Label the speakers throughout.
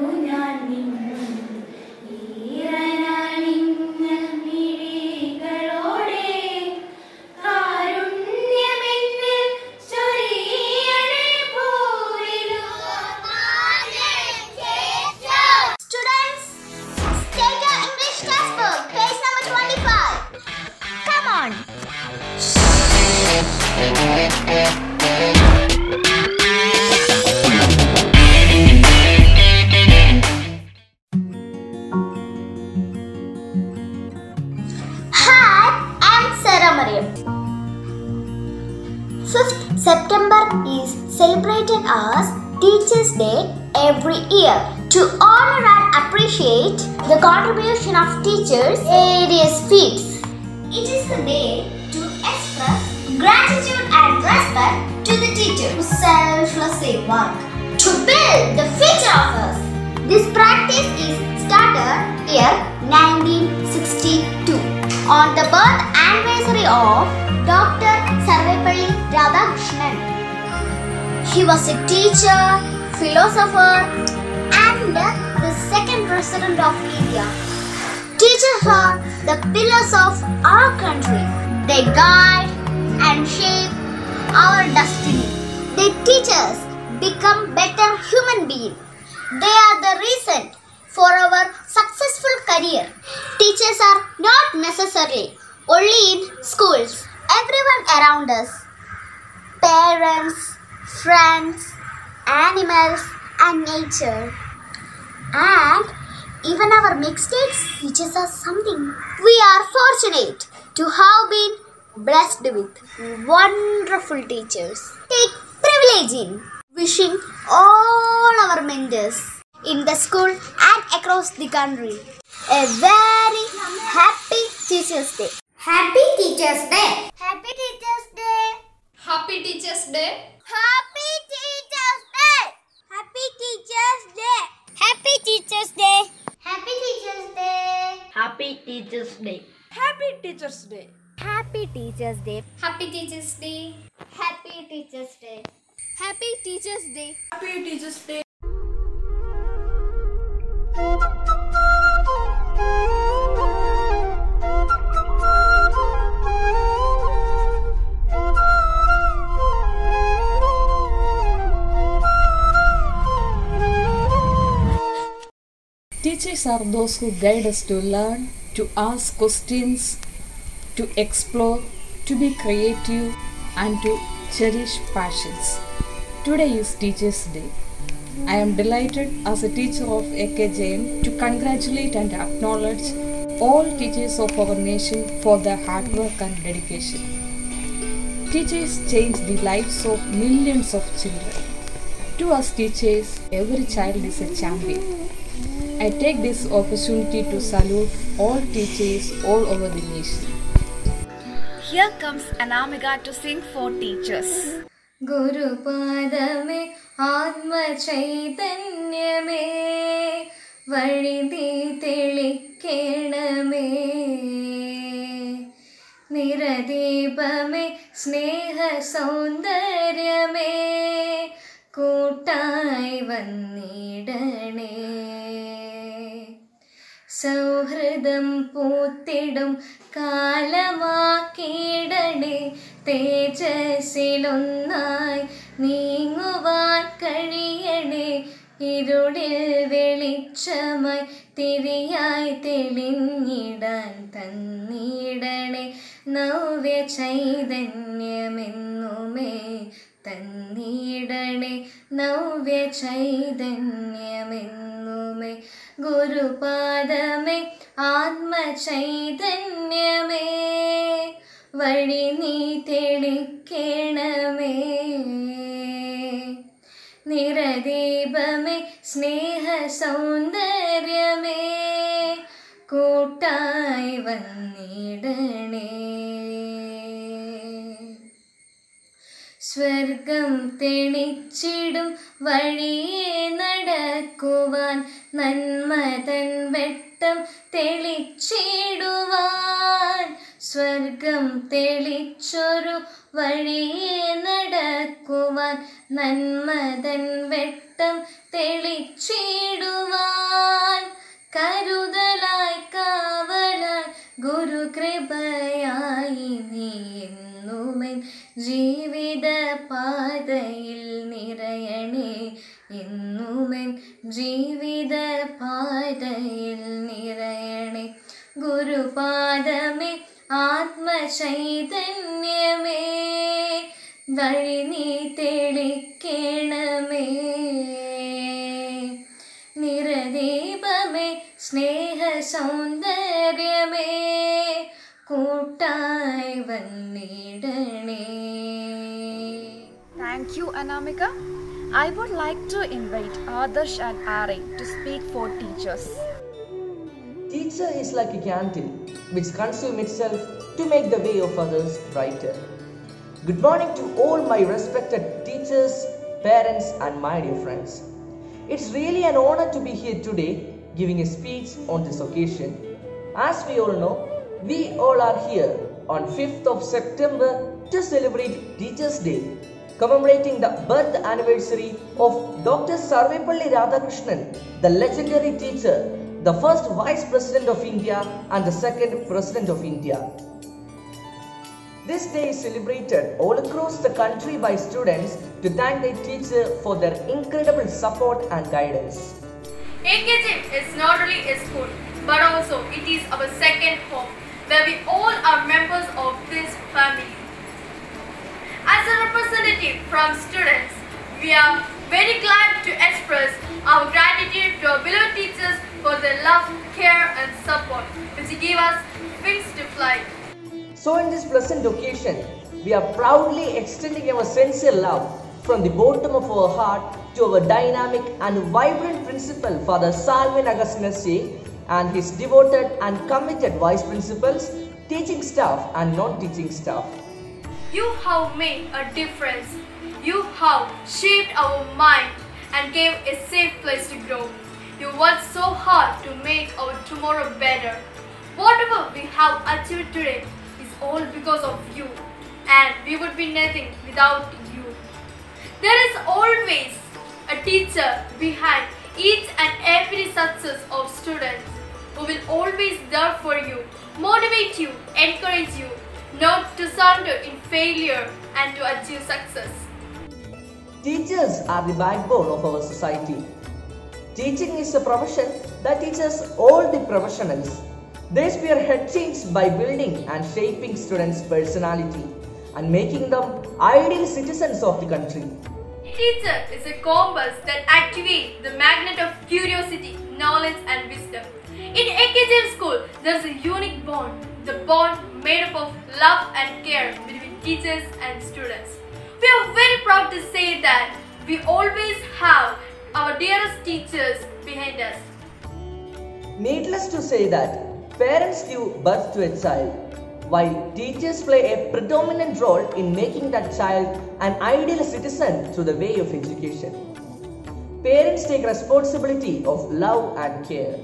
Speaker 1: Unânime. The teachers who selflessly work to build the future of us. This practice is started year 1962 on the birth anniversary of Dr. Sarvepalli Radhakrishnan. He was a teacher, philosopher, and the second president of India. Teachers are the pillars of our country. They guide and shape our destiny. They teach us become better human beings. They are the reason for our successful career. Teachers are not necessarily only in schools. Everyone around us, parents, friends, animals, and nature. And even our mistakes teaches us something. We are fortunate to have been blessed with wonderful teachers. Take privilege in wishing all our mentors in the school and across the country a very happy Teachers Day. Happy Teachers Day. Happy Teachers Day.
Speaker 2: Happy Teachers Day.
Speaker 1: Happy Teachers Day! Happy Teachers Day! Happy Teachers Day! Happy Teachers Day!
Speaker 3: Happy Teachers Day.
Speaker 2: Happy Teachers Day.
Speaker 1: Happy Teachers Day!
Speaker 2: Happy Teachers Day.
Speaker 1: Happy Teachers Day! Happy Teachers Day!
Speaker 2: Happy Teachers Day.
Speaker 4: Teachers are those who guide us to learn, to ask questions, to explore, to be creative, and to cherish passions. Today is Teachers' Day. I am delighted as a teacher of AKJM to congratulate and acknowledge all teachers of our nation for their hard work and dedication. Teachers change the lives of millions of children. To us teachers, every child is a champion. I take this opportunity to salute all teachers all over the nation.
Speaker 2: Here comes Anamika to sing for teachers
Speaker 3: ഗുരുപാദമേ ആത്മചൈതന്യമേ വഴിതി തെളിക്കേണമേ. നിരദീപമേ സ്നേഹ സൗന്ദര്യമേ കൂട്ടായി വന്നിടണേ. സൗഹൃദം പൂത്തിടും കാലമാക്കിയിടണേ തേജസ്സിലൊന്നായി നീങ്ങുവാൻ കഴിയണേ ഇരുളിൽ വെളിച്ചമായി തിരിയായി തെളിഞ്ഞിടാൻ തന്നിടണേ. നവ്യ ചൈതന്യമെന്നുമേ തന്നിടണേ. നവ്യ ചൈതന്യമെന്നുമേ ഗുരുപാദമേ ആത്മചൈതന്യമേ വഴി നീ തെളിക്കണമേ. നിരദീപമേ സ്നേഹ സൗന്ദര്യമേ കൂട്ടായി വന്നിടണേ. സ്വർഗം തെളിച്ചിടും വഴിയെ നടക്കുവാൻ നന്മ തൻ വെട്ടം തെളിച്ചിടുവാൻ. സ്വർഗം തെളിച്ചൊരു വഴിയെ നടക്കുവാൻ നന്മ തൻ വെട്ടം തെളിച്ചിടുവാൻ. കരുതലായി
Speaker 2: I would like to invite Adarsh and Ari to speak for teachers.
Speaker 5: Teacher is like a candle which consumes itself to make the way of others brighter. Good morning to all my respected teachers, parents, and my dear friends. It's really an honor to be here today giving a speech on this occasion. As we all know, we all are here on 5th of September to celebrate Teachers' Day, commemorating the birth anniversary of Dr. Sarvepalli Radhakrishnan, the legendary teacher, the first Vice President of India and the second President of India. This day is celebrated all across the country by students to thank their teacher for their incredible support and guidance.
Speaker 6: AKJM is not only a school, but also it is our second home, where we all are members of this family. As a representative from students, we are very glad to express our gratitude to our beloved teachers for their love, care and support, which give us wings to fly.
Speaker 5: So, in this pleasant occasion, we are proudly extending our sincere love from the bottom of our heart to our dynamic and vibrant principal, Father Salvin Agustinus and his devoted and committed vice principals, teaching staff, and non teaching staff.
Speaker 6: You have made a difference. You have shaped our mind and gave a safe place to grow. You worked so hard to make our tomorrow better. Whatever we have achieved today is all because of you, and we would be nothing without you. There is always a teacher behind each and every success of students who will always there for you, motivate you, encourage you, not to surrender in failure and to achieve success.
Speaker 5: Teachers are the backbone of our society. Teaching is a profession that teaches all the professionals. They spearhead change by building and shaping students' personality and making them ideal citizens of the country.
Speaker 6: Teacher is a compass that activates the magnet of curiosity, knowledge, and wisdom. In AKJM school, there's a unique bond, the bond made up of love and care between teachers and students. We are very proud to say that we always have our dearest teachers behind us.
Speaker 5: Needless to say that parents give birth to a child, while teachers play a predominant role in making that child an ideal citizen through the way of education. Parents take responsibility of love and care,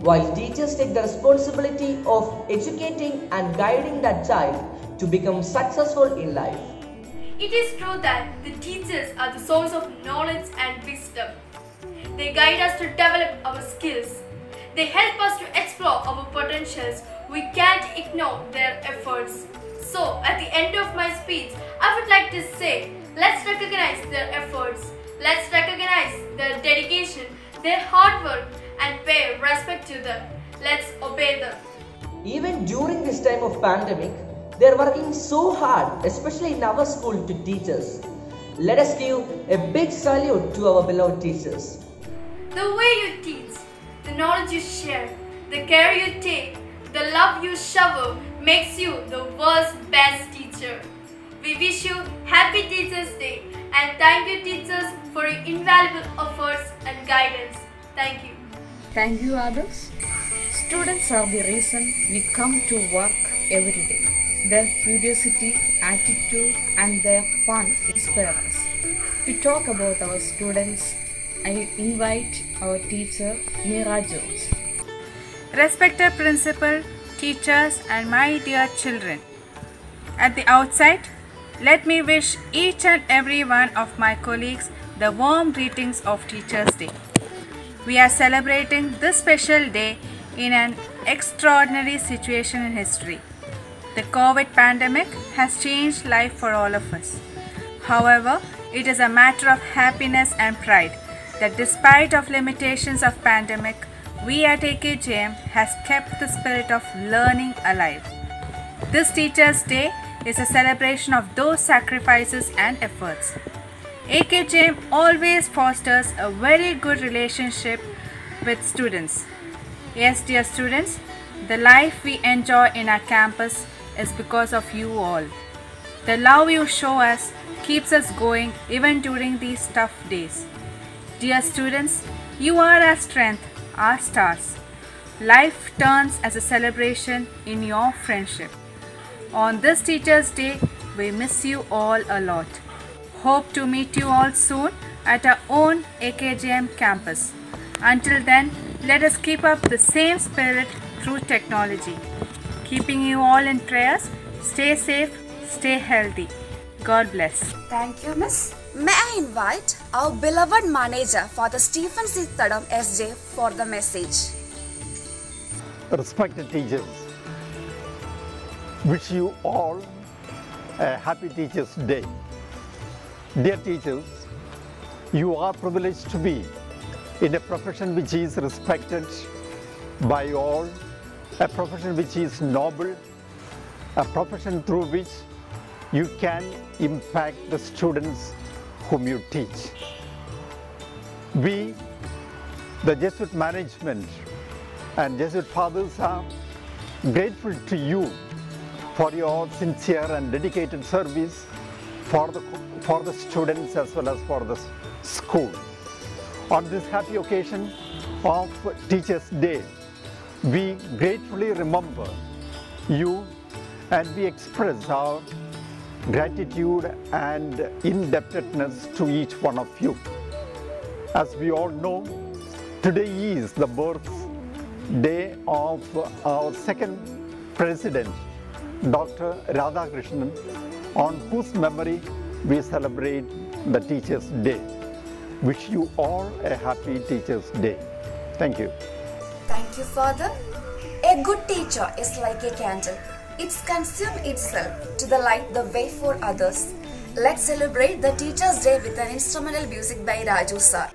Speaker 5: while teachers take the responsibility of educating and guiding that child to become successful in life.
Speaker 6: It is true that the teachers are the source of knowledge and wisdom. They guide us to develop our skills. They help us to explore our potentials. We can't ignore their efforts. So, at the end of my speech, I would like to say let's recognize their efforts. Let's recognize their dedication, their hard work, and pay respect to them. Let's obey them.
Speaker 5: Even during this time of pandemic, they are working so hard, especially in our school, to teach us. Let us give a big salute to our beloved teachers.
Speaker 6: The way you teach, the knowledge you share, the care you take, the love you shower makes you the world's best teacher. We wish you Happy Teachers' Day and thank you, teachers, for your invaluable efforts and guidance. Thank you.
Speaker 4: Thank you, others. Students are the reason we come to work every day. Their curiosity, attitude, and their fun inspire us. To talk about our students, I invite our teacher Meera.
Speaker 7: Respected principal, teachers, and my dear children. At the outset, let me wish each and every one of my colleagues the warm greetings of Teachers' Day. We are celebrating this special day in an extraordinary situation in history. The COVID pandemic has changed life for all of us. However, it is a matter of happiness and pride that despite of limitations of pandemic, we at AKJM has kept the spirit of learning alive. This Teachers' Day is a celebration of those sacrifices and efforts. AKJM always fosters a very good relationship with students. Yes, dear students, the life we enjoy in our campus is because of you all. The love you show us keeps us going even during these tough days. Dear students, you are our strength, our stars. Life turns as a celebration in your friendship. On this Teachers' Day, we miss you all a lot. Hope to meet you all soon at our own AKJM campus. Until then, let us keep up the same spirit through technology. Keeping you all in prayers, stay safe, stay healthy. God bless.
Speaker 2: Thank you, Miss. May I invite our beloved manager, Father Stephen C. Tadam SJ, for the message.
Speaker 8: respected teachers, wish you all a happy Teachers' Day. Dear teachers, you are privileged to be in a profession which is respected by all, a profession which is noble, a profession through which you can impact the students whom you teach. We, the Jesuit management, and Jesuit fathers are grateful to you for your sincere and dedicated service for the, for the students as well as for the school. On this happy occasion of Teachers' Day, we gratefully remember you and we express our gratitude and indebtedness to each one of you. As we all know, today is the birth day of our second president, Dr. Radhakrishnan, on whose memory we celebrate the Teachers' Day. Wish you all a happy Teachers' Day. Thank you.
Speaker 2: Thank you, Father. A good teacher is like a candle. It consumes itself to the light the way for others. Let's celebrate the Teachers' Day with an instrumental music by Raju Sir.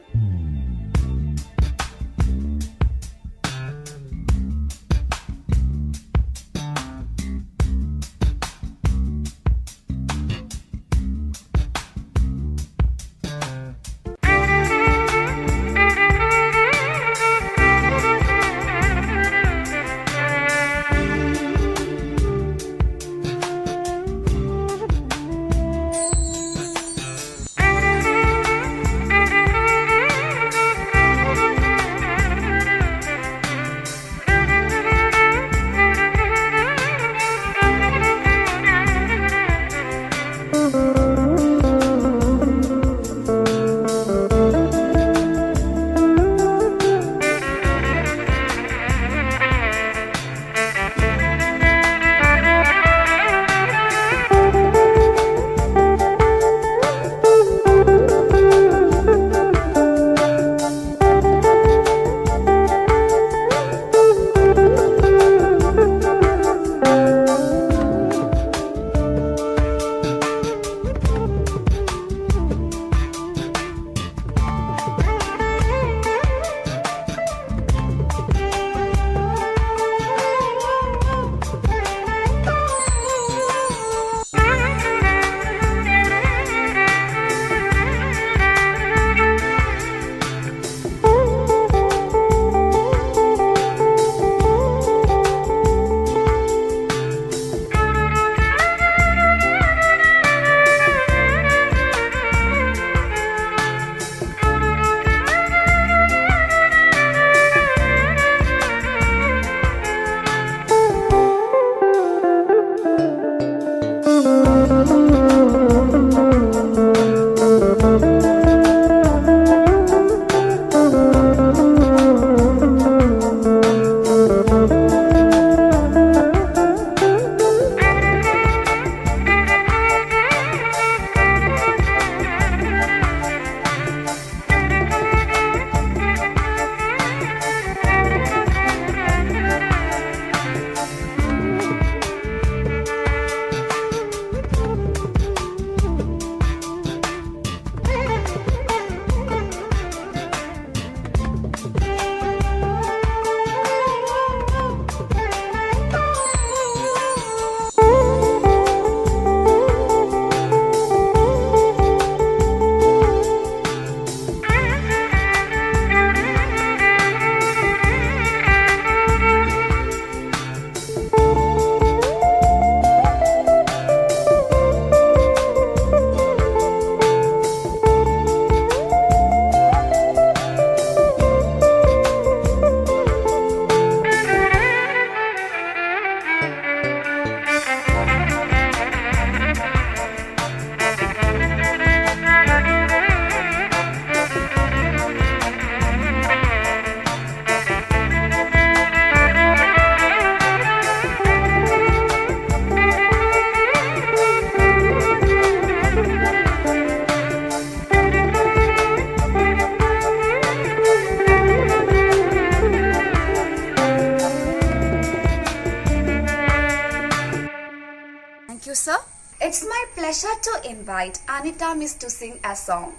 Speaker 2: Anita Miss to sing a song.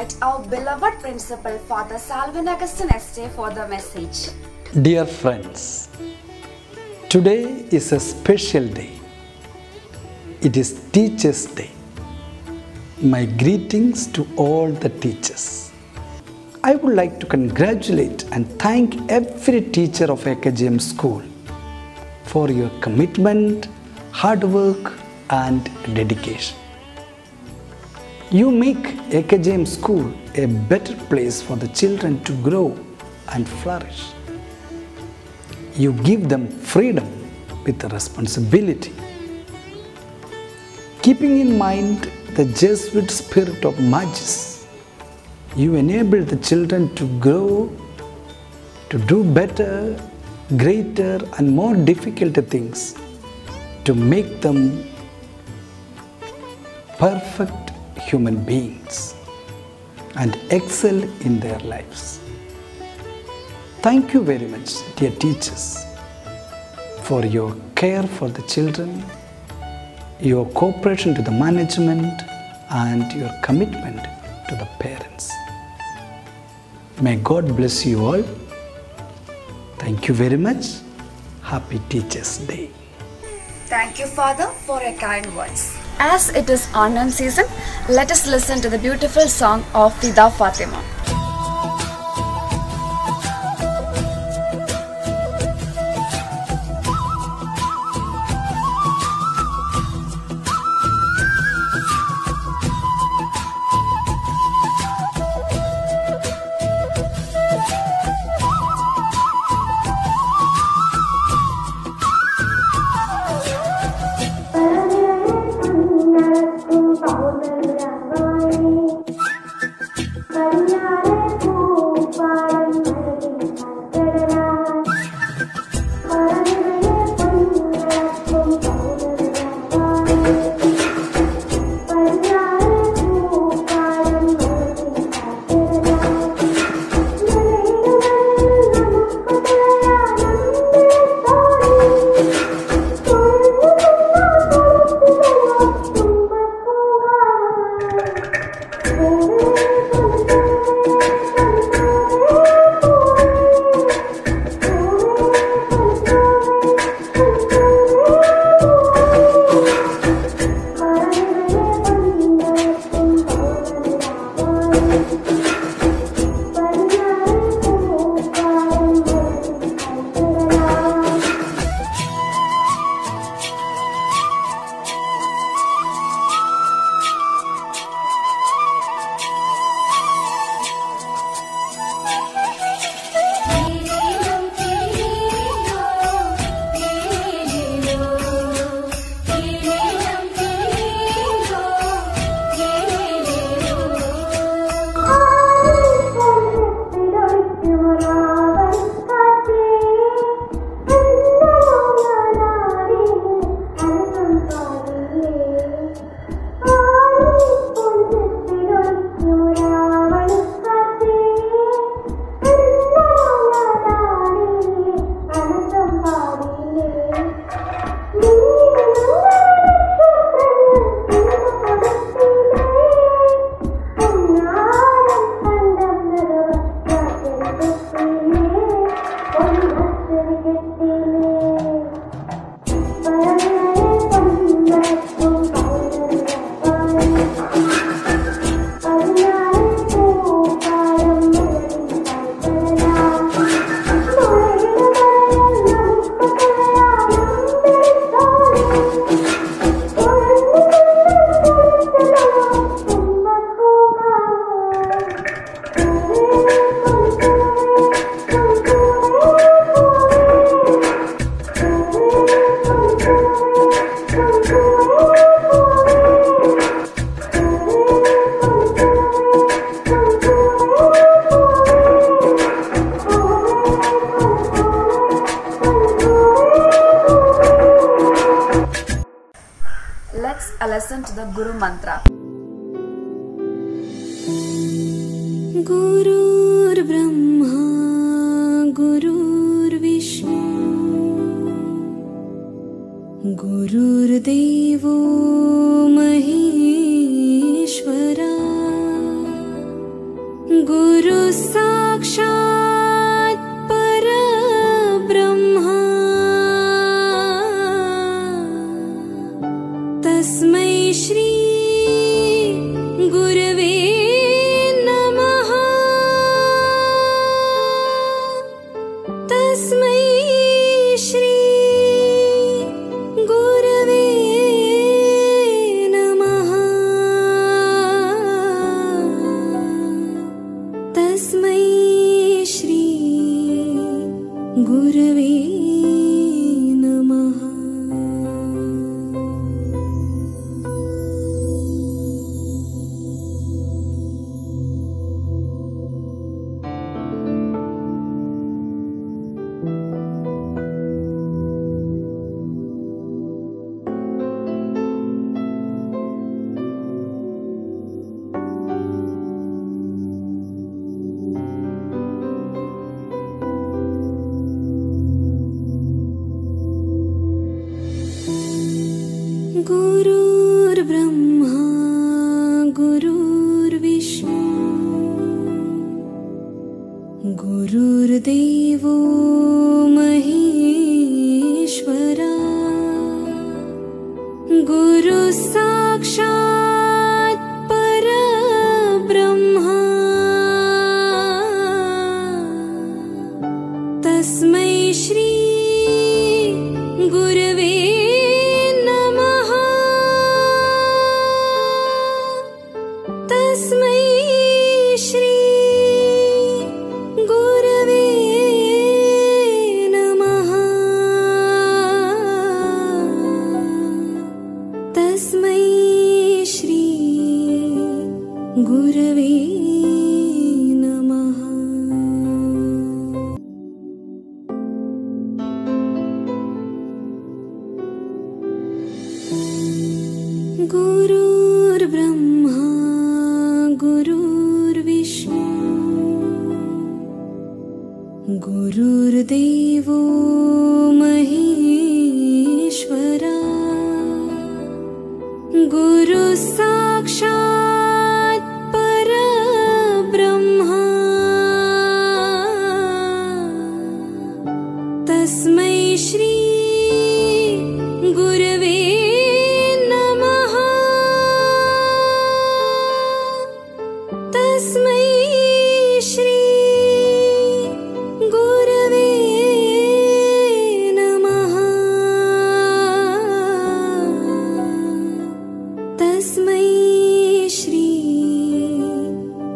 Speaker 2: Invite our beloved principal, Father Salvin Augustine SJ, for the message.
Speaker 9: Dear friends, today is a special day. It is Teachers' Day. My greetings to all the teachers. I would like to congratulate and thank every teacher of AKJM School for your commitment, hard work, and dedication. You make AKJM School a better place for the children to grow and flourish. You give them freedom with responsibility. Keeping in mind the Jesuit spirit of magis, you enable the children to grow, to do better, greater, and more difficult things, to make them perfect human beings and excel in their lives. Thank you very much, dear teachers, for your care for the children, your cooperation to the management, and your commitment to the parents. May God bless you all. Thank you very much. Happy Teachers' Day.
Speaker 3: Thank you, Father, for your kind words. As it is Onam season, let us listen to the beautiful song of Fida Fatima.
Speaker 2: गुरुर्देवो महेश्वरा गुरुः तस्मै श्री गुरवे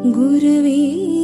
Speaker 2: गुरवे